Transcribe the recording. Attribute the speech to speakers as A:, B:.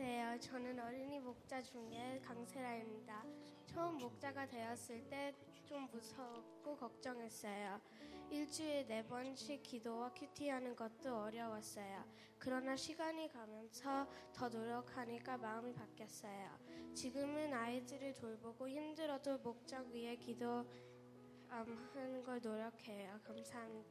A: 안녕하세요. 저는 어린이 목자 중에 강세라입니다. 처음 목자가 되었을 때 좀 무섭고 걱정했어요. 일주일에 네 번씩 기도와 큐티하는 것도 어려웠어요. 그러나 시간이 가면서 더 노력하니까 마음이 바뀌었어요. 지금은 아이들을 돌보고 힘들어도 목자 위에 기도 하는 걸 노력해요. 감사합니다.